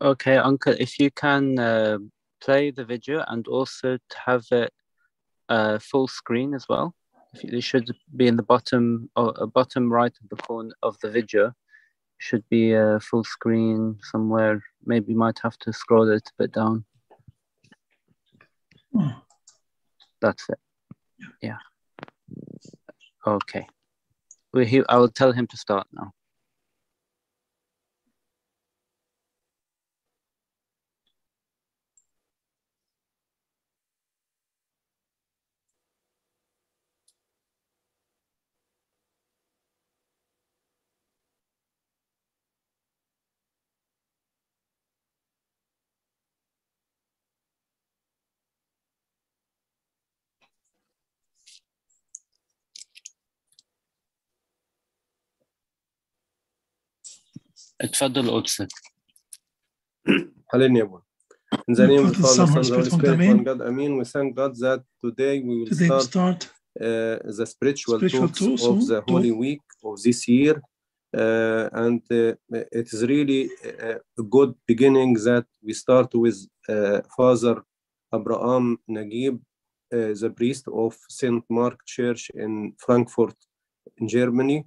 Okay, Uncle, if you can uh, play the video and also have it uh, full screen as well. If you, it should be in the bottom or uh, bottom right of the corner of the video. Should be a full screen somewhere. Maybe you might have to scroll it a bit down. Oh, That's it. Yeah. Okay. We I will tell him to start now. اتفضل قدسك. Hallelujah. In the name of the Father, Father, Son, Son, and Holy Holy Spirit, Spirit, Amen. one God, Amen. We thank God that today we will Today we start start uh, the spiritual, Spiritual talks talks of of- the Holy Week of this year. Uh, and uh, it is really uh, a good beginning that we start with uh, Father Abraham Nagib, uh, the priest of St. Mark Church in Frankfurt, in Germany.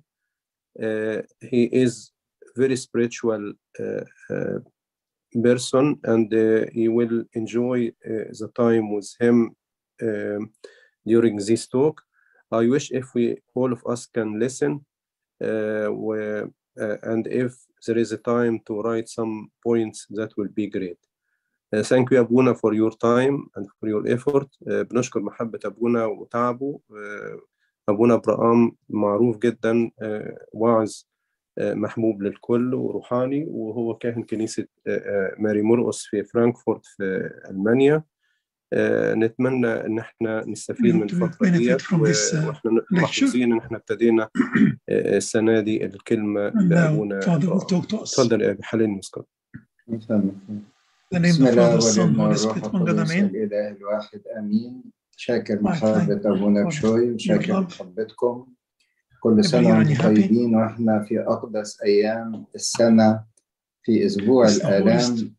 Uh, he is very spiritual uh, uh, person and uh, you will enjoy uh, the time with him um, during this talk. I wish if we all of us can listen uh, where, uh, and if there is a time to write some points that will be great. Uh, thank you أبونا for your time and for your effort. Uh, بنشكر محبة أبونا وتعبه. Uh, أبونا إبراهيم معروف جدا uh, واعظ آه، محبوب للكل وروحاني وهو كاهن كنيسة آه، آه، ماري مرقس في فرانكفورت في ألمانيا آه، نتمنى إن إحنا نستفيد من uh, و- وإحنا. محظوظين إن إحنا ابتدينا السنة دي to us. اتفضل يا أبي حاليا مسكر In the name بسم of the الله والروح Amen. الإله الواحد آمين شاكر أبونا God بشوي وشاكر love. محبتكم كل سنة you're happy. طيبين وإحنا في أقدس أيام السنة في أسبوع الآلام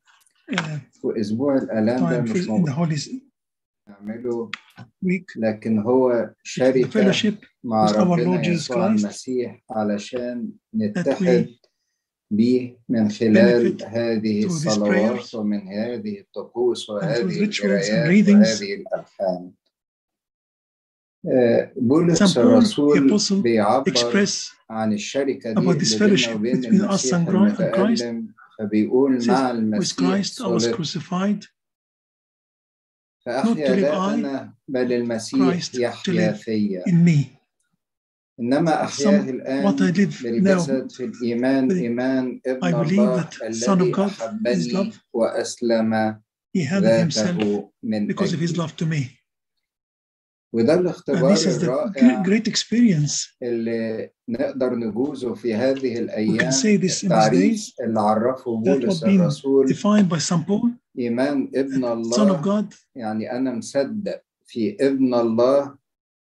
وأسبوع الآلام ده مش Holy نعمله. لكن هو شركة مع ربنا يسوع المسيح علشان نتحد به من خلال هذه الصلوات ومن هذه الطقوس وهذه القرايات. وهذه الألحان بولس الرسول Apostle, بيعبر عن الشركة دي about this اللي بيننا fellowship وبين between us المسيح. المتألم فبيقول says, مع with المسيح Christ I was صلبت crucified, not فأحيا to live لا I, أنا بل المسيح Christ to يحيا live فيا in me. إنما أحياه Some, what I الآن live now, بالجسد في الإيمان إيمان ابن I believe الله that Son of الذي God is أحبني love. وأسلم ذاته من because of his أجلي love to me. وده الاختبار this is the الرائع gre- great experience. اللي نقدر نجوزه في هذه We can الأيام say this in these التعريف اللي عرفه that بولس الرسول إيمان ابن Son of الله God, يعني أنا مصدق في ابن الله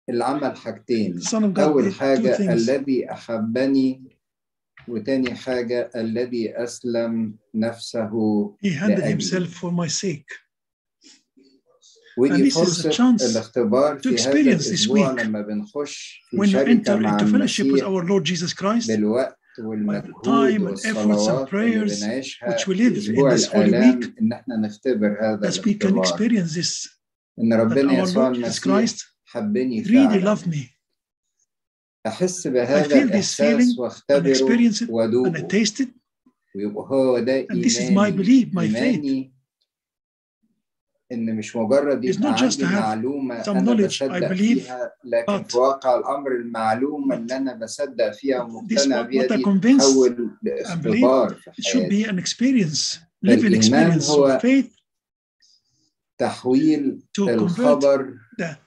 اللي عمل حاجتين أول حاجة. الذي أحبني وتاني حاجة الذي أسلم نفسه He handed himself for my sake. And ودي this is a فرصة chance الاختبار to في هذا experience this الأسبوع week لما بنخش في When you شركة enter مع into fellowship with المسيح our Lord Jesus Christ, بالوقت by والمجهود the time and efforts and والصلوات اللي prayers بنعيشها which we في live in أسبوع this holy الآلام week, إن إحنا نختبر هذا that we can الاختبار experience this, إن that ربنا our يسوع Lord Jesus المسيح Christ حبني really فعلا loved me. أحس I بهذا feel this feeling الإحساس and واختبره experience it and I وأدوقه taste it. ويبقى هو ده And this is my إيماني belief, my faith. إيماني إن مش مجرد يبقى عندي knowledge I بصدق فيها لكن في واقع الأمر المعلومة but اللي أنا بصدق فيها ومقتنع بيها دي تتحول believe لاختبار في حياتي experience هو تحويل الخبر the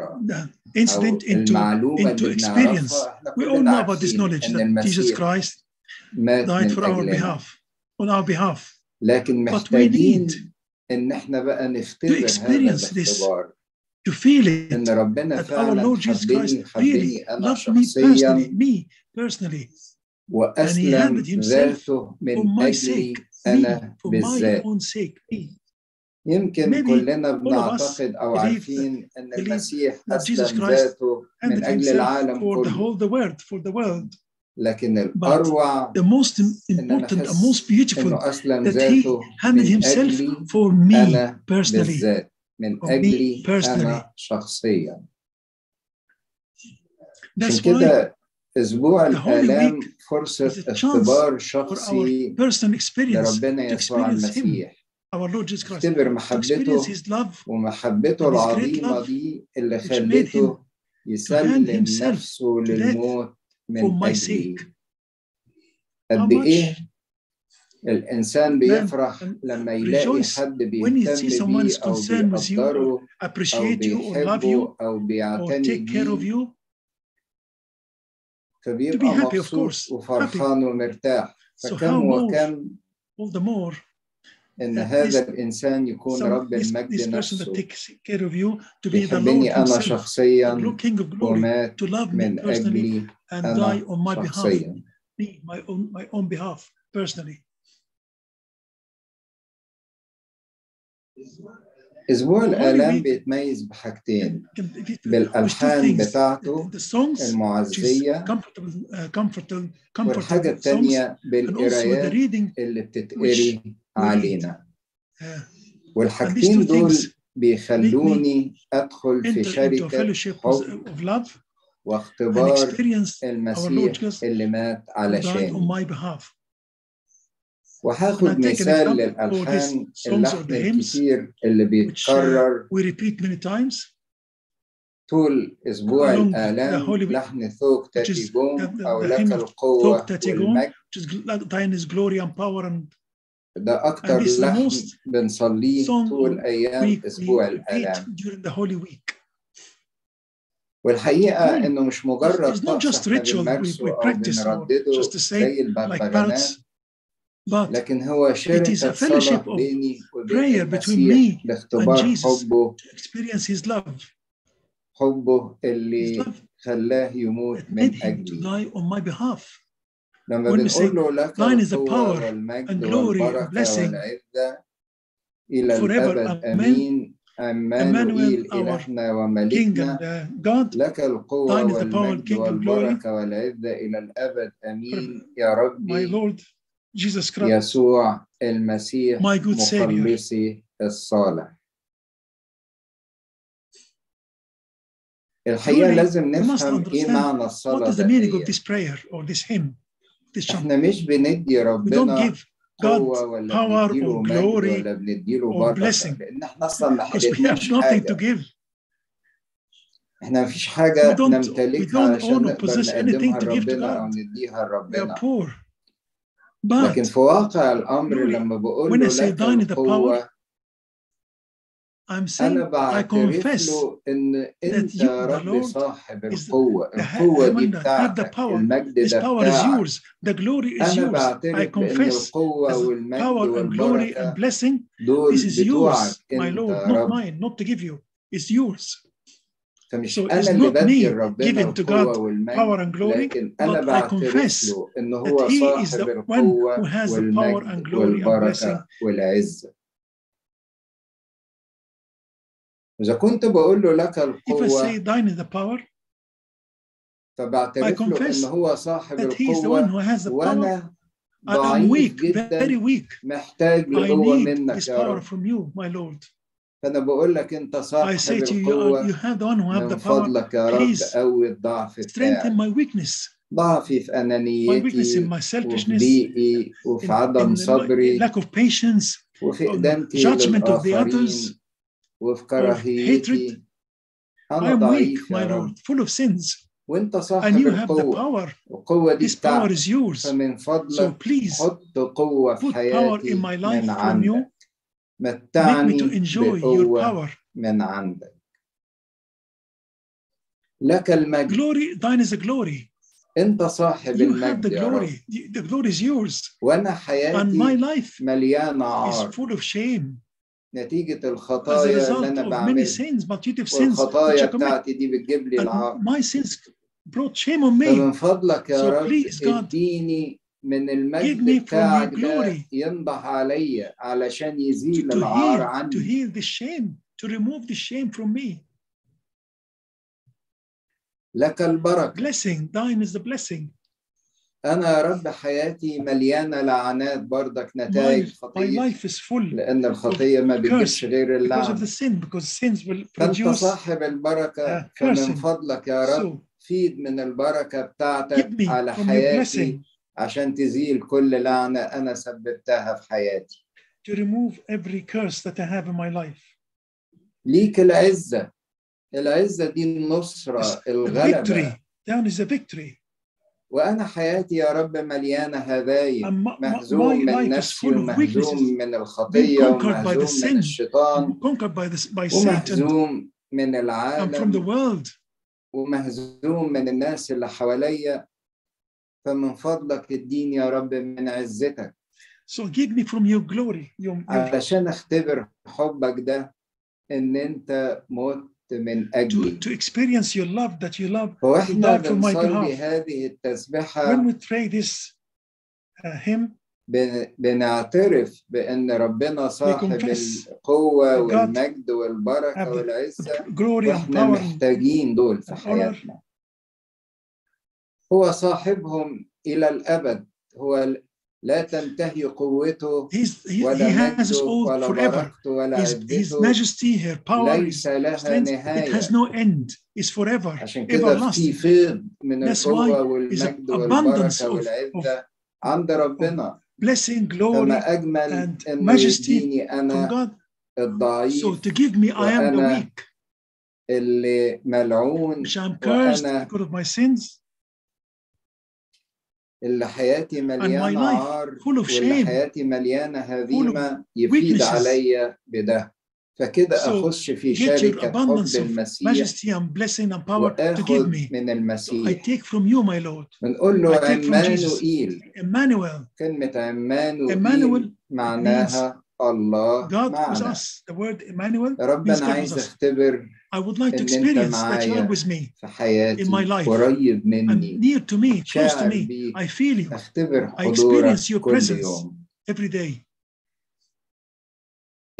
أو incident into, into experience. We all know about this knowledge that Jesus Christ died for our behalf, on our behalf. لكن But we محتاجين إن إحنا بقى نختبر هذا الاختبار. to feel it. إن ربنا فعلا our Lord Jesus حبيني أنا شخصيا me personally, me وأسلم ذاته من اجلي أنا بالذات. يمكن كلنا بنعتقد أو عارفين إن المسيح أسلم ذاته من أجل العالم كله. لكن الأروع the most important and most beautiful that he handed himself for me personally. بالذات. من أجلي أنا شخصيا. That's عشان كده أسبوع الآلام فرصة اختبار شخصي لربنا يسوع المسيح. اختبر محبته ومحبته العظيمة دي اللي خلته يسلم نفسه للموت. من قد إيه الإنسان بيفرح لما يلاقي حد بيهتم بيه أو بيقدره أو أو بيعتني بيه. فبيبقى مبسوط وفرحان ومرتاح. فكم وكم إن هذا الإنسان يكون رب المجد نفسه. لاني أنا شخصيا ومات من أجلي أنا شخصيا. أسبوع الالام بيتميز بحاجتين؟ بالألحان بتاعته المعزية والحاجة الثانية بالقرايات اللي بتتقري. علينا. والحاجتين دول بيخلوني أدخل في شركة حب واختبار المسيح اللي مات علشان وهاخد مثال للألحان اللحن الكثير اللي بيتكرر طول أسبوع الآلام. لحن ثوك تاتي أو لك القوة والمجد. ده أكتر لحن بنصليه طول أيام أسبوع الآلام. والحقيقة إنه مش مجرد طقس بنمارسه أو بنردده زي البغبغانات لكن هو is a شركة fellowship صلاة of بيني وبين prayer between المسيح me لاختبار and Jesus. حبه to experience His love, حبه اللي خلاه يموت من أجلي die on my behalf. لما When we say, بنقول له لك "Thine is the القوة power والمجد and glory and والبركة blessing والعزة إلى forever. الأبد. Emmanuel, our إلهنا King وملكنا and God, لك القوة Thine is the power, والمجد. والبركة والعزة إلى الأبد. أمين. يا my ربي Lord Jesus Christ, يسوع المسيح my good Savior. مخلصي الصالح. الحقيقة لازم نفهم إيه معنى الصلاة إحنا مش بندي ربنا قوة ولا بندي له مجد glory ولا بنديله بركة. لأن إحنا أصلا ما حددناش حاجة. to give. إحنا حاجة نمتلكها عشان نقدر لربنا نديها لربنا. لكن في واقع الأمر لما بقول له لك قوه I'm saying, أنا I بعترف confess له إن أنت you, يا the رب Lord, صاحب is القوة the ha- القوة دي one that have the بتاعتك power. المجد This ده power is بتاعك yours. The glory is أنا yours. I بعترف بأن confess القوة as والمجد power and glory and والبركة blessing. دول This is بتوعك yours, my أنت Lord, يا not رب mine, not to give you. It's yours. فمش So it's أنا اللي not بدي me لربنا giving to القوة God والمجد power and glory, لكن أنا but I بعترف confess له إن هو that He is صاحب the one who القوة has the power and والمجد glory and blessing. والبركة والعزة إذا كنت بقول له لك القوة فبعترف له إن هو صاحب القوة. وأنا ضعيف weak, جدا very weak. محتاج لقوة منك يا رب. فأنا بقول لك أنت صاحب القوة من. فضلك يا رب قوي الضعف بتاعي ضعفي في أنانيتي my وفي عدم صبري وفي إدانتي للآخرين وفي. كراهيتي أنا weak, ضعيف my يا رب Lord, full of sins, and صاحب you have the القوة power. القوة دي This power is yours. فمن So فضلك please حط قوة في put power in حياتي my life من from عندك you. Make me to متعني enjoy your بقوة power. من عندك لك المجد Glory, thine is the glory. أنت صاحب You have the المجد يا رب glory. The the glory is yours. وأنا And my حياتي life مليانة is عار full of shame نتيجة الخطايا اللي أنا بعملها. والخطايا بتاعتي دي بتجيب لي العار. من فضلك يا رب اديني من المجد بتاعك ينضح عليا علشان يزيل العار عني. لك البركة. أنا يا رب حياتي مليانة لعنات برضك نتائج full لأن الخطية ما بتجيبش غير فأنت produce. صاحب البركة uh, فمن. فضلك يا رب So فيد من البركة بتاعتك على حياتي عشان تزيل كل لعنة أنا سببتها في حياتي to remove every curse that I have in my life. ليك العزة العزة دي النصرة الغلبة victory. Down is the victory. وأنا حياتي يا رب مليانة my, مهزوم من نفسي ومهزوم من الخطية ومهزوم. من الشيطان. ومهزوم من العالم. ومهزوم من الناس اللي حواليا. فمن فضلك اديني يا رب من عزتك. So give me from your glory. Your, your, علشان اختبر حبك ده. إن أنت مت من to, اجلي to experience your love that you love. my بنصلي. هذه التسبيحة When we pray this uh, hymn, بن- بنعترف بان ربنا صاحب القوة والمجد والبركة والعزة glory and وإحنا power. محتاجين دول في. حياتنا هو صاحبهم إلى الابد هو لا تنتهي قوته He's, he, he ولا مجده ولا forever. بركته ولا His, his عزته majesty, her power, his ليس لها strength, it نهاية has no end. It's forever, عشان كده في. فيض من That's القوة والمجد abundance والبركة of- والعزة عند ربنا Blessing, glory فما أجمل majesty يديني أنا God. So الضعيف to give me, I am the weak, اللي ملعون which I'm cursed because of my sins, اللي حياتي مليانة نار واللي حياتي مليانة هزيمة يفيد عليا بده. فكده أخش في شركة حب المسيح واخد من المسيح. بنقول له عمانوئيل كلمة عمانوئيل معناها الله معنا. ربنا عايز اختبر أختبر I would like to إن أنت experience that you are معايا with me في حياتي in my life. قريب and مني near to me, close to شاعر me. بيك I feel you أختبر I حضورك experience your كل presence. يوم every day.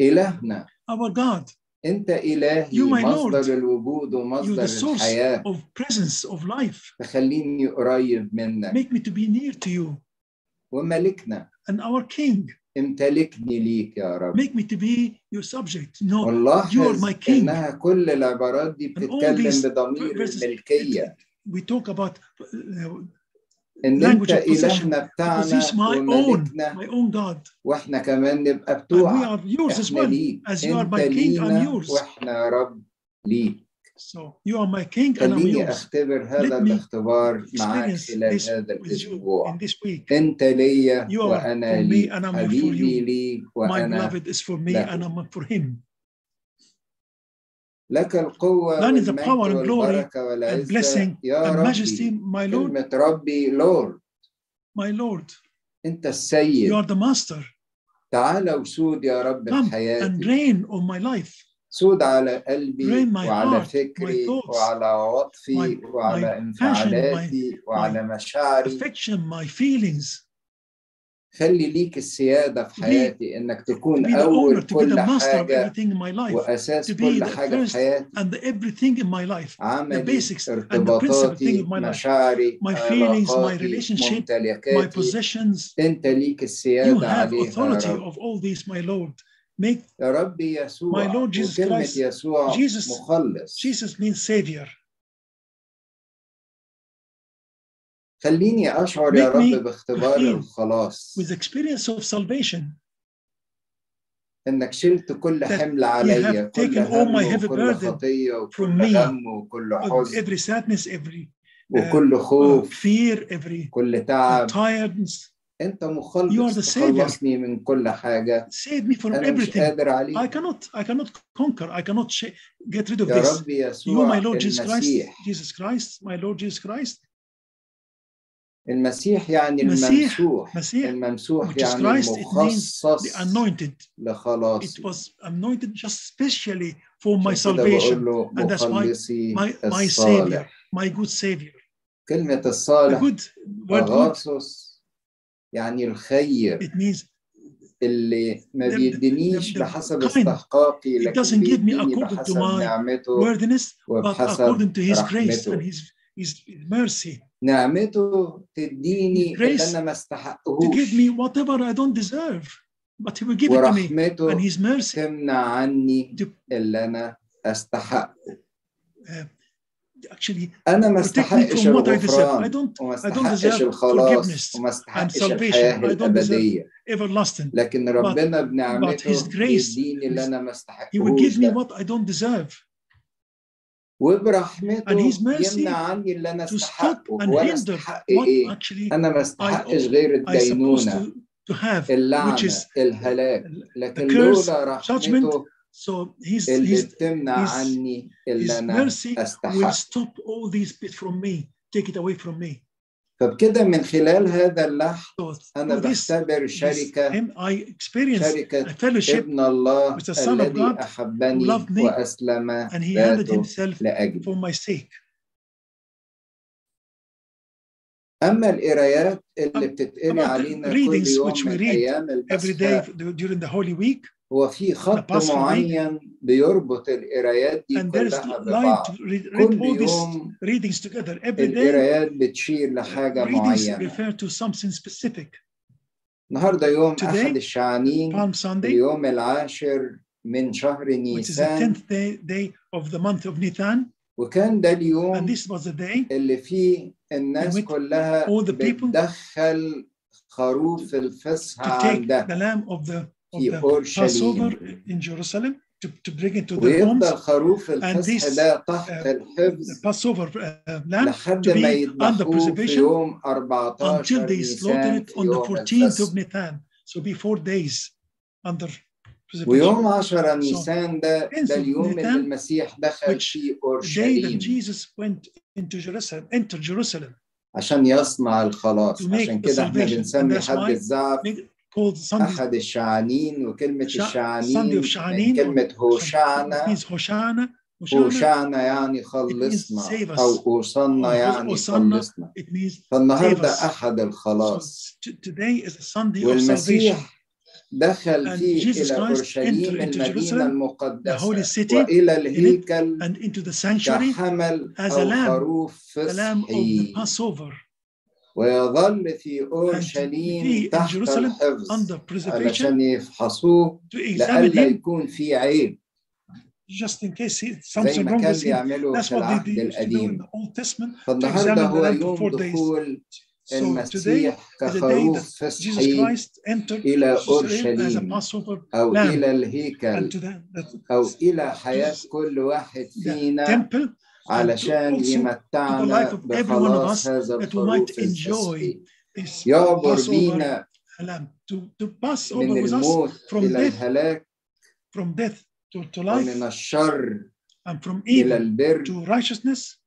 إلهنا Our God, أنت إلهي You, my مصدر Lord. الوجود you ومصدر the source الحياة of presence of life. تخليني قريب منك Make me to be near to you. وملكنا And our King, امتلكني ليك يا رب make me to be your subject. No, you are my king. إنها كل العبارات دي بتتكلم بضمير الملكية we talk about uh, possession. إلهنا because بتاعنا he's my own, وملكنا my own God. وإحنا كمان نبقى بتوعك well. ليك As you are أنت my king, I'm لينا yours. وإحنا يا رب ليك So you are my king and I'm خليني yours. أختبر هذا Let me الاختبار معاك Experience خلال this هذا with you الأسبوع in this week. أنت ليا You are وأنا for me ليك and I'm for حبيبي you. ليك My وأنا beloved is for me له. and I'm for him. لك القوة Thine is the والمجد power and glory والبركة and والعزة blessing يا and majesty, ربي my Lord, كلمة ربي لورد my Lord. أنت You السيد are the master. تعال وسود يا رب في Come and حياتي reign on my life. سود على قلبي وعلى heart, فكري thoughts, وعلى عاطفي وعلى my انفعالاتي passion, وعلى my, مشاعري. affection, my feelings. خلي ليك السيادة في حياتي إنك تكون be أول the owner, كل to be the حاجة of in my life, وأساس to be كل حاجة في حياتي. and everything in my life, عملي the basics, ارتباطاتي مشاعري my feelings, my relationship, ممتلكاتي. my possessions. أنت ليك السيادة عليها يا رب. Make يا رب يسوع My Lord Jesus Christ, يسوع Jesus- مخلص Jesus means savior. خليني أشعر يا رب باختبار الخلاص With experience of salvation, إنك شلت كل حمل عليا have كل هم وكل from وكل. غم وكل حزن every sadness, every وكل uh, خوف fear, every كل uh, تعب tiredness. You are مخلص the savior. تخلصني من كل حاجة Save me from أنا مش everything. قادر I عليه cannot, I cannot conquer. I cannot get rid of يا this. رب You, يسوع my Lord Jesus Christ, المسيح Jesus Christ, my Lord Jesus Christ, المسيح يعني مسيح- الممسوح مسيح, الممسوح يعني it المخصص the anointed. It لخلاصي was anointed just specially for my salvation, and that's my- مخلصي my, my savior, my good savior. كلمة The الصالح good word good يعني الخير اللي ما بيدينيش بحسب استحقاقي لكن بحسب نعمته وبحسب رحمته. نعمته تديني اللي أنا ما استحقهوش ورحمته تمنع عني اللي أنا أستحقه. Actually أنا ما استحقش I الغفران don't وما استحقش الخلاص وما استحقش deserve الأبدية everlasting. لكن ربنا بنعمته بيديني اللي أنا ما استحقهوش give me ده. what I don't deserve وبرحمته يمنع عني اللي stop استحقه hinder استحق إيه؟ actually أنا ما استحقش غير اللعنة is الهلاك لكن لولا رحمته So his, his, his mercy will stop all these bits from me, take it away from me. فبكده من خلال هذا اللحظ أنا بختبر شركة شركة ابن الله الذي أحبني وأسلم ذاته لأجلي. أما القرايات اللي بتتقري علينا كل يوم من أيام البسحة. هو في خط معين بيربط القرايات دي كلها ببعض. كل يوم القرايات بتشير لحاجة معينة. refer النهاردة يوم Today, أحد الشعانين اليوم العاشر من شهر نيسان. وكان ده اليوم اللي فيه الناس كلها بتدخل خروف الفصح عندها. أورشليم Passover in Jerusalem to, to bring it to their homes. خروف And الفصح this, ده تحت uh, الحفظ Passover uh, lamb لحد to ما be under preservation يوم until 14 they slaughter نيسان it on the يوم 14th of Nithan. So be four days under. ويوم 10 نيسان ده ده اليوم اللي Nisan, المسيح دخل فيه The day that أورشليم Jesus went into Jerusalem, entered Jerusalem, عشان يصنع الخلاص عشان كده إحنا. بنسمي حد الزعف called Sunday, أحد الشعانين وكلمة الشعانين من كلمة Hoshana. Hoshana, هوشعنا يعني خلصنا. أو أوصلنا يعني. خلصنا فالنهاردة. أحد الخلاص. والمسيح دخل فيه إلى أورشليم المدينة المقدسة وإلى الهيكل كحمل أو خروف فصحي ويظل be in تحت الحفظ علشان يفحصوه لئلا يكون في عيب just in case he- زي something ما wrong كان. بيعملوا في العهد القديم. فالنهارده هو يوم. دخول المسيح كخروف entered إلى أورشليم أو. إلى الهيكل أو إلى حياة كل واحد فينا علشان يمتعنا بخلاص هذا الخروف يعبر بينا من الموت إلى الهلاك ومن life الشر and from إلى البر to righteousness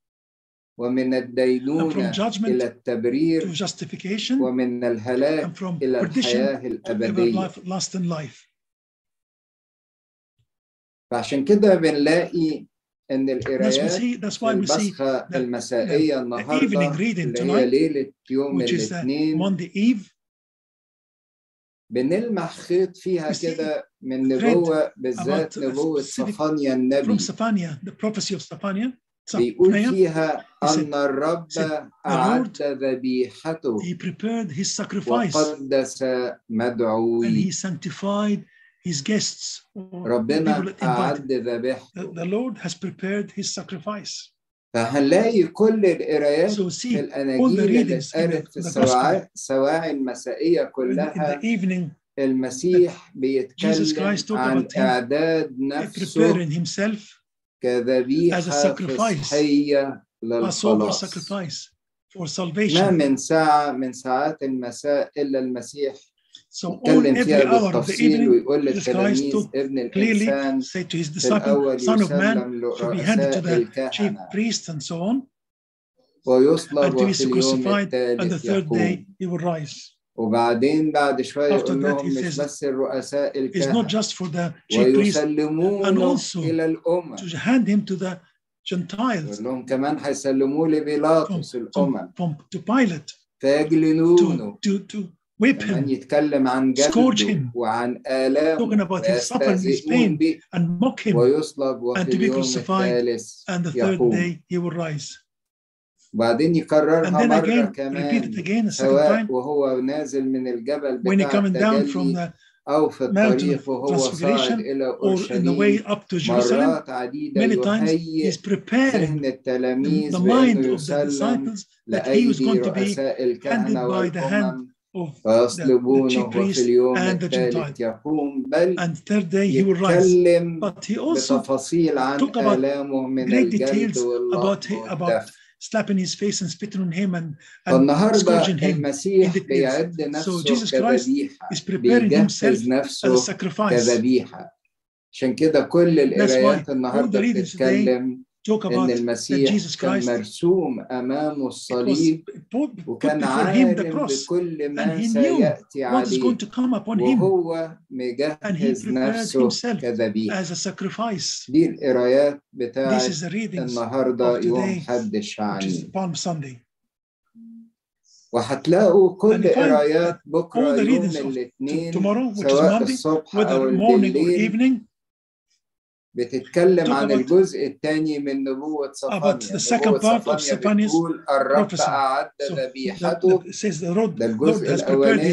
ومن الدينونة judgment إلى to التبرير justification ومن الهلاك and from إلى الحياة الأبدية. فعشان كده بنلاقي we القرايات evening النهاردة reading اللي هي ليلة يوم الاثنين. بنلمح خيط فيها كده من نبوة about بالذات specific- صفانيا النبي Stephania, the prophecy of Stephania. بيقول فيها أن الرب أعد ذبيحته وقدس and مدعوي he sanctified his guests. ربنا أعد ذبيحته. The, Lord has prepared his sacrifice. فهنلاقي كل القرايات so في الأناجيل اللي اتقالت في السواعي السواعي المسائية كلها in the evening, المسيح بيتكلم عن إعداد نفسه كذبيحة صحية للخلاص. ما من ساعة من ساعات المساء إلا المسيح So all يتكلم every فيها hour of the بالتفصيل evening, ويقول Jesus Christ للتلاميذ told ابن clearly الإنسان say to his في disciple, الأول Son of Man, يسلم to be handed to لرؤساء the chief الكهنة priests and so on, ويصلب and to be وفي اليوم crucified, and the الثالث third day يقوم he will rise. وبعدين بعد شوية After يقول that لهم he مش says, بس الرؤساء It's not الكهنة just for the chief priests and ويسلمونه also إلى الأمم to hand him to the Gentiles, يقول لهم كمان هيسلموه from, لبيلاطس from, الأمم from to Pilate, فيجلدونه to, to, to, whip him, يتكلم عن Scourge him. وعن آلامه talking about his suffering, his pain, and mock him. ويصلب and to be crucified, And the third day he will rise. وبعدين And يكررها then مرة again, repeat it كمان again سواء time وهو نازل من الجبل when he بتاع coming down from التجلي the أو في الطريق of وهو صاعد إلى أورشليم. مرات عديدة Many times يهيئ ذهن التلاميذ the بأنه mind of the يسلم disciples that he was لأيدي going to be رؤساء الكهنة by the hand والأمم chief وفي اليوم الثالث. يقوم بل. يتكلم بتفاصيل عن آلامه من الجلد والدفن slapping his face and spitting on him and, and scourging him المسيح بيعد So نفسه Jesus Christ is preparing himself as a sacrifice. كذبيحة عشان كده كل القرايات النهارده بتتكلم ان المسيح Jesus كان مرسوم امامه was الصليب وكان عالم بكل ما سياتي عليه وهو مجهز نفسه sacrifice. دي القرايات بتاعت readings النهارده يوم حد Sunday. وهتلاقوا كل قرايات بكره يوم الاثنين سواء الصبح أو whether morning or بالليل evening, بتتكلم عن الجزء الثاني من نبوة صفانيا نبوة صفانيا بتقول الرب. أعد ذبيحته ده الجزء الأولاني.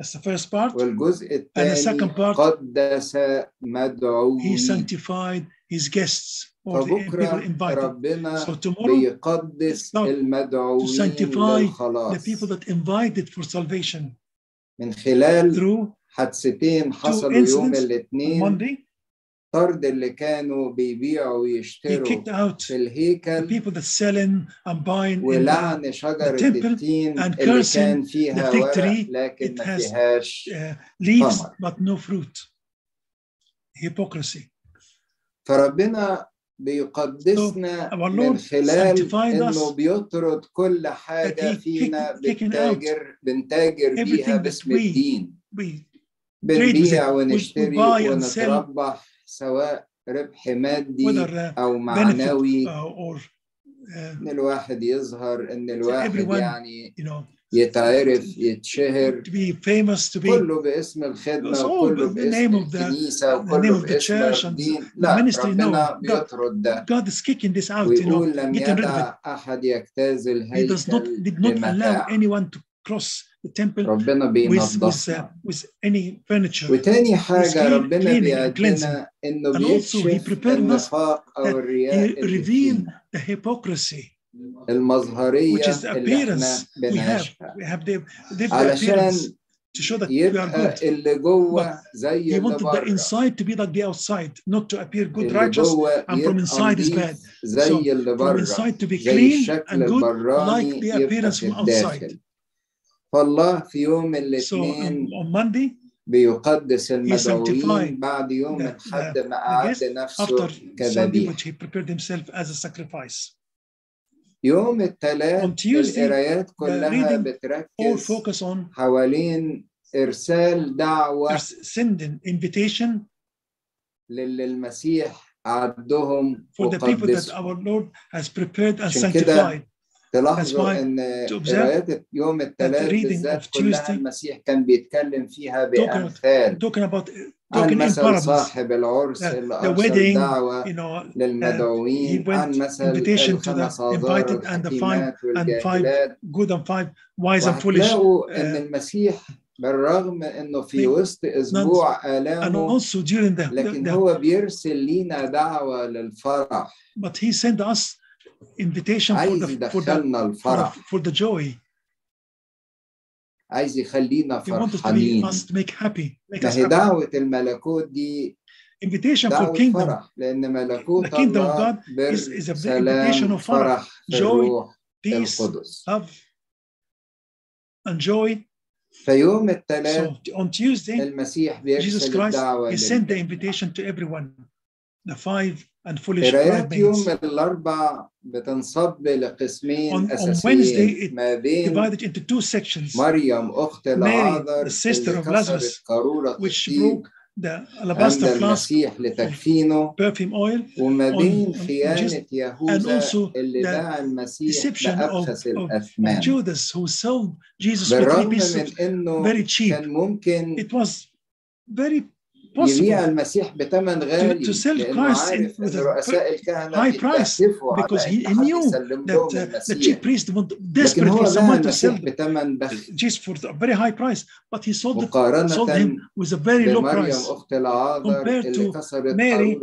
That's the first part. والجزء And the الثاني second part, قدس He مدعوين sanctified his guests or the people invited. ربنا So tomorrow, بيقدس start to المدعوين sanctify the people that invited for salvation من خلال through حادثتين حصلوا يوم الاثنين. طرد اللي كانوا بيبيعوا ويشتروا في الهيكل ولعن شجر التين اللي كان فيها ورق لكن ما فيهاش leaves طمر. but no fruit. فربنا بيقدسنا so من خلال إنه بيطرد كل حاجة فينا بنتاجر بنتاجر بيها باسم الدين. بنبيع ونشتري ونتربح. سواء ربح مادي أو معنوي. آه، آه، إن الواحد يظهر إن الواحد يعني يتعرف يتشهر. كله باسم الخدمة كله باسم الكنيسة وكله باسم الدين. لا ربنا بيطرد ده. God is kicking this out, you know, لم يدع أحد يجتاز الهيكل he does not, did not allow anyone to cross the temple ربنا with with, uh, بينظفنا with any furniture وتاني clean- حاجة ربنا cleaning and بيعدنا إنه And also he بيكشف prepared us النفاق أو that الرياء he اللي revealed فينا the hypocrisy المظهرية which is the اللي احنا appearance we have بنعيشها we have the, the appearance علشان to show that we are يبقى good اللي جوه زي he اللي wanted the بره inside to be like the outside not to appear good اللي righteous جوه and from يبقى inside is نضيف bad زي So, اللي from بره inside to be زي clean الشكل and good البراني like the يبقى appearance في from outside الداخل فالله في يوم الاثنين بيقدس المدعوين بعد يوم الحد ما أعد نفسه كذبيح يوم الثلاث القرايات كلها بتركز حوالين إرسال دعوة للي المسيح عدهم وقدسهم عشان كده تلاحظوا إن روايات يوم الثلاث بالذات كلها المسيح كان بيتكلم فيها بامثال talking about, talking عن مثل in صاحب العرس uh, اللي أرسل wedding, دعوة you know, uh, للمدعوين. uh, عن مثل الخمس اظهر and the five, and five good and five wise and foolish uh, إن المسيح بالرغم إنه في وسط أسبوع آلامه لكن هو بيرسل لينا دعوة للفرح. But he sent us invitation for the for the يدخلنا for الفرح for the joy عايز يخلينا he to فرحانين us to make happy make ما us هي happy دعوه الملكوت دي invitation for kingdom فرح لأن ملكوت The kingdom of God is- is a invitation of فرح, في joy, peace القدس love and joy فيوم الثلاث so on Tuesday المسيح Jesus بيرسل Christ الدعوه he sent the invitation to everyone the five and foolish قرايات يوم الأربع بتنصب لقسمين On- on أساسيين Wednesday, it ما بين divided into two sections مريم أخت Mary, العاذر the sister of Lazarus, قارورة which broke the عند alabaster flask المسيح لتكفينه perfume oil وما بين on- on خيانة يهوذا also اللي باع المسيح بأبخس الأثمان Judas who sold Jesus for three pieces very cheap. كان ممكن It was very يبيع المسيح بثمن غالي to sell لأنه Christ with a رؤساء الكهنة high price because he حد knew that uh, the chief priest want لكن desperate هو for باع someone to sell بثمن بخس Jesus for a very high price, but he sold it, sold him with a very low price. أخت compared اللي to كسرت Mary,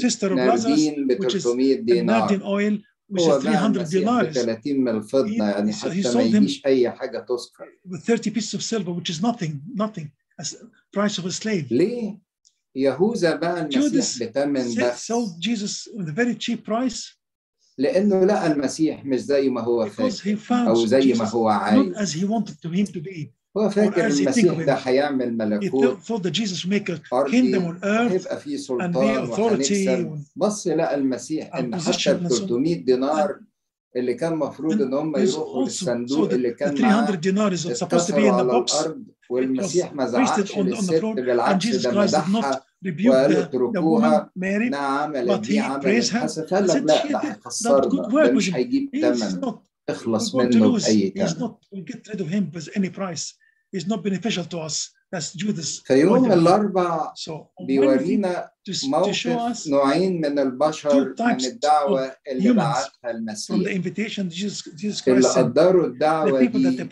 sister of ب which is 300 And دينار Nardin oil, which is باع 300 المسيح ب dinars 30 من الفضة He- يعني he حتى ما sold him- يجيش أي حاجة تذكر with 30 pieces of silver, which is nothing, nothing, price of a slave. ليه يهوذا بقى المسيح بثمن ده؟ sold Jesus with a very cheap price. لأنه لقى المسيح مش زي ما هو فاكر أو زي ما هو عايز. هو فاكر المسيح ده هيعمل ملكوت thought هيبقى فيه سلطان and بص لقى المسيح إن حتى 300 دينار اللي كان مفروض إن هم يروحوا للصندوق اللي كان 300 دينار is supposed to والمسيح ما زعقش للست بالعكس ده مدحها وقال اتركوها. نعم اللي دي عملت. حسن قال لك لا ده هيخسرنا. مش هيجيب تمن. اخلص منه بأي تمن. is not beneficial to us. As Judas. فيوم الأربع بيورينا موقف نوعين من البشر من الدعوة اللي بعتها المسيح. اللي قدروا الدعوة دي that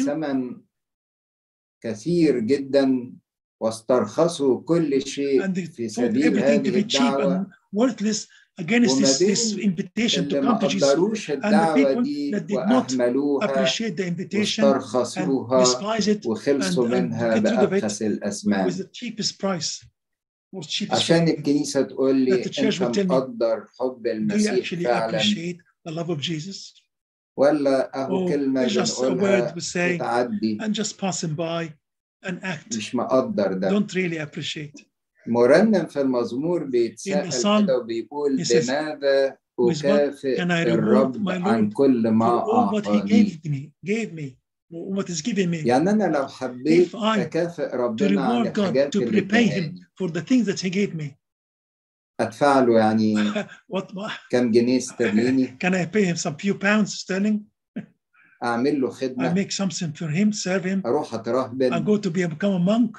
بثمن كثير جدا واسترخصوا كل شيء and في سبيل هذه الدعوة and worthless against this, this invitation to come to Jesus. قدروش الدعوة people that did not Appreciate the invitation and despise it وخلصوا and- and منها get rid of it بأبخس with the cheapest price. عشان. الكنيسة تقول لي the أنت مقدر حب المسيح فعلا the love of Jesus? ولا أهو كلمة بنقولها بتعدي. and مش مقدر ده. Don't really appreciate. مرنم في المزمور بيتسال كده وبيقول لماذا أكافئ الرب عن كل ما أعطاني? يعني أنا لو حبيت أكافئ ربنا على الحاجات اللي. أدفع له يعني كم جنيه استرليني can I pay him some few pounds sterling? أعمل له I خدمة make something for him, serve him. أروح I أترهبن go to be become a monk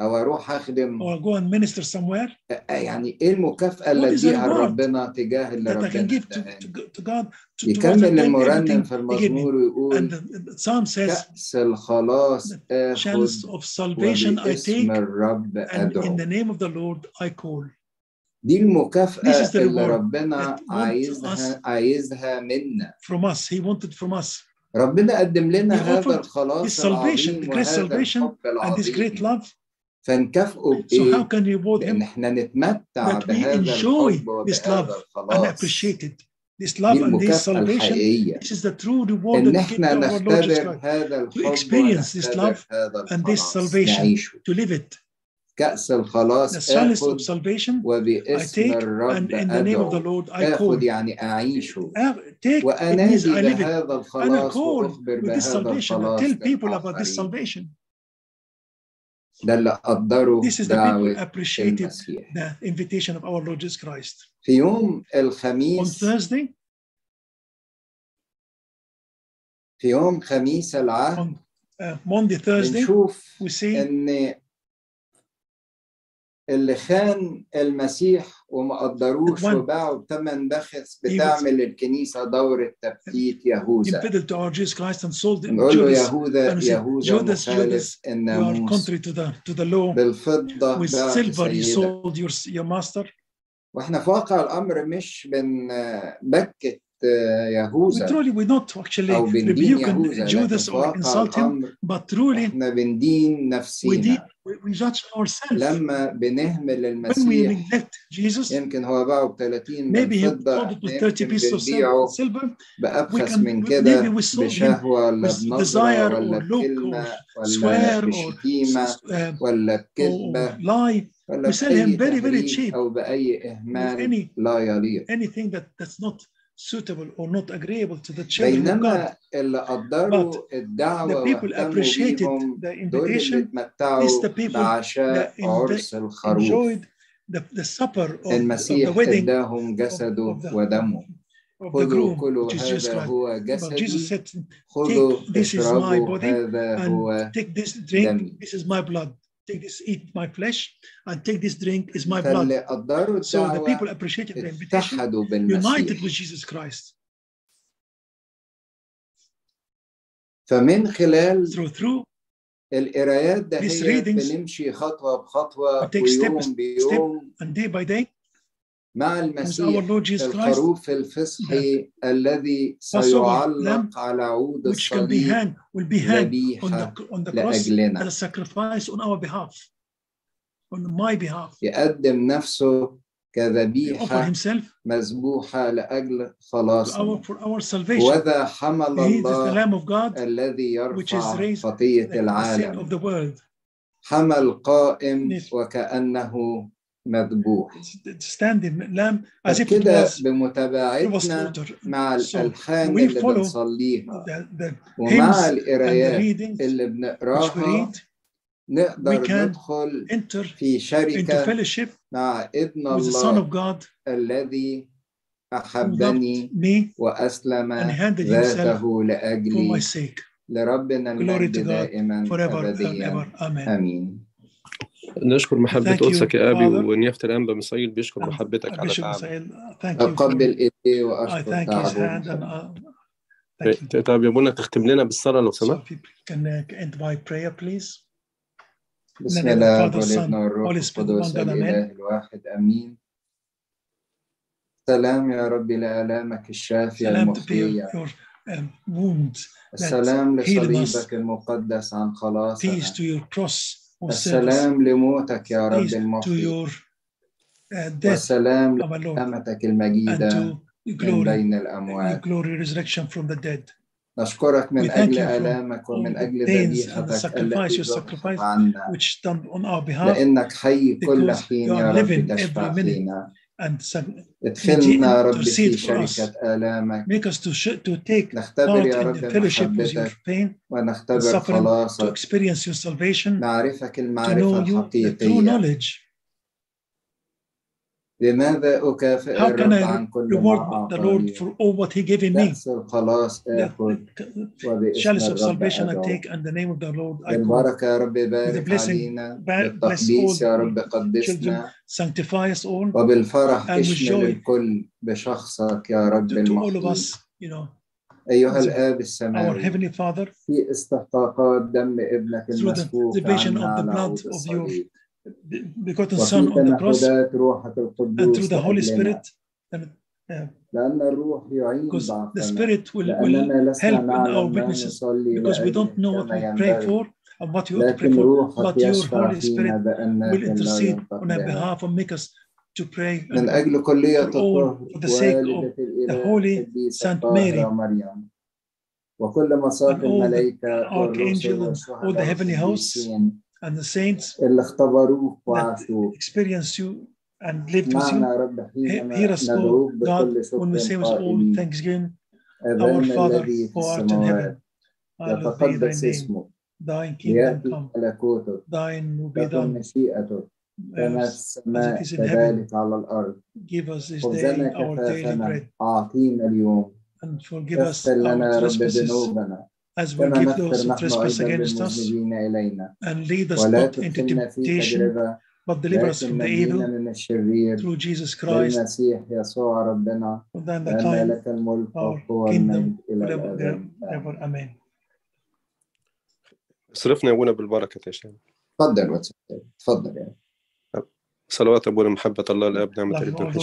أو أروح أخدم or go and minister somewhere يعني إيه المكافأة اللي reward لربنا تجاه اللي I ربنا give to, اداني يكمل المرنم في. المزمور ويقول And the, the psalm says, كأس الخلاص I وباسم الرب and دي المكافأة اللي ربنا عايزها عايزها منا From us, he wanted from us. ربنا قدم لنا هذا الخلاص his salvation, العظيم وهذا الحب great العظيم love. فنكافئه So how بإيه؟ can you reward بإن him إحنا نتمتع بهذا enjoy الحب this love وبهذا and الخلاص appreciate it? This love and this salvation, this is the true reward that we to our Lord Jesus Christ. هذا الحب experience this love and this salvation. To live it. كأس الخلاص The آخذ of salvation وباسم الرب and in the name of the Lord I call. يعني أعيشه Uh, Take, وأنادي. بهذا الخلاص وأخبر بهذا الخلاص tell people about this salvation. ده اللي قدروا This is the people appreciated المسيح the invitation of our Lord Jesus Christ. في يوم On الخميس Thursday, في يوم خميس العهد on uh, Monday, Thursday, we see ان اللي خان المسيح وما قدروش وباعه بثمن بخس بتعمل الكنيسة دور التفتيت يهوذا. نقول له يهوذا يهوذا مخالف الناموس بالفضة وسيلفر وإحنا في واقع الأمر مش بنبكت We يهوذا truly we not actually rebuke Judas or insult him, but truly إحنا بندين we did نفسينا we, we judge ourselves لما بنهمل when we المسيح neglect Jesus. يمكن هو باعه ب 30 Maybe he sold it with 30 يمكن pieces of silver. We بأبخس can من maybe كده we بشهوة ولا بنظرة desire ولا or look بكلمة or ولا swear or بشتيمة uh, ولا بكذبة lie ولا we sell him بأي very, very cheap أو بأي إهمال any لا يليق anything that that's not suitable or not agreeable to the children of God. بينما اللي قدروا الدعوة The people appreciated the invitation, is the people that عرس الخروف enjoyed the, the supper of, of the wedding اداهم جسده of the- ودمه of the خذوا groom, كلوا هذا. هو But جسدي said, خذوا Take- this is my اشربوا body هذا هو and take this drink, دمي. Take this, eat my flesh, and take this drink is my blood. So the people appreciated the invitation, united with Jesus Christ. فمن خلال Through through القرايات ده These هي readings بنمشي خطوة بخطوة we take step ويوم بيوم and day by day مع المسيح الخروف الفصحي الذي سيعلق على عود الصليب ذبيحة لأجلنا. يقدم نفسه كذبيحة مذبوحة لأجل خلاصنا. for our, for our وذا حمل الله الذي يرفع خطية العالم. حمل قائم وكأنه مذبوح. As it كده بمتابعتنا مع الألحان اللي بنصليها. ومع القرايات اللي بنقراها نقدر ندخل في شركة مع ابن الله الذي أحبني وأسلم ذاته لأجلي. لربنا المجد دائما أبديا. آمين, نشكر محبة قدسك يا أبي. ونيافة الأنبا مسائيل بيشكر محبتك على تعبك أقبل إيديه I وأشكر تعبه and uh, you. طيب يا أبونا تختم لنا بالصلاة لو سمحت if you can end by prayer, please. بسم الله Holy Spirit, القدس. الإله الواحد آمين سلام يا رب لآلامك الشافية المخفية um. السلام. لصليبك المقدس عن Peace خلاصنا السلام لموتك يا رب المحيي والسلام لأمتك المجيدة من بين الأموات. نشكرك من أجل ألامك ومن أجل ذبيحتك التي ذبحت عنا. لأنك حي كل حين يا رب تشفع فينا. And sub- ادخلنا يا رب في intercede for us. شركة آلامك make us to sh- to take نختبر part يا in رب the fellowship with your محبتك pain and ونختبر suffering, to خلاصك experience your salvation, نعرفك to المعرفة know you, the true الحقيقية knowledge. لماذا أكافئ How can I عن كل reward the Lord for all what he gave me? الخلاص آكل آه، وبإسم of salvation I take and the name of the Lord I call. البركة يا رب بارك علينا. بالتقديس يا رب قدسنا. sanctify us all. وبالفرح اشمل الكل بشخصك يا رب المخلوق. أيها الآب السماوي our heavenly father, في استحقاقات دم ابنك المسفوح عنا على الصليب. Begotten Son on the cross and through the Holy Spirit. Uh, لأن الروح يعين because the ضعفنا Spirit will, will help in our witnesses because we don't know what we pray for and what you ought to pray for, but your Holy Spirit will intercede on our behalf and make us to pray من and أجل كلية الطهر for the sake of الإله Holy Saint Mary وكل مصاف and all the الملائكة والرسل the والشهداء heavenly hosts والقديسين and the saints اللي experience you and lived with you. Hear us, ندعوك God, when we say with all thanksgiving, our Father who art in heaven, hallowed be thy name. Thine kingdom come, thine will be done. كما في السماء it is in heaven, كذلك على الأرض give us this day خبزنا our daily كفافنا bread, أعطينا اليوم and forgive us اغفر لنا رب trespasses, ذنوبنا as we give those who trespass against us, إلينا. and lead us not into temptation, but deliver us from the evil من الشرير. through Jesus Christ, بالمسيح يسوع ربنا and then the لأن kind لك الملك our والقوة kingdom والمجد إلى forever, الأبد. Amen. صرفنا يا ابونا بالبركة يا شيخ. تفضل تفضل. يعني صلوات أبونا محبة الله الاب نعمة الإبن and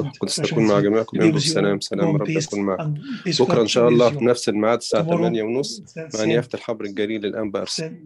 القدس تكون مع جميعكم you السلام سلام. رب يكون معكم بكرة إن شاء الله. في نفس الميعاد الساعة Tomorrow, 8 ونص مع نيافة الحبر الجليل الأنبا أرسل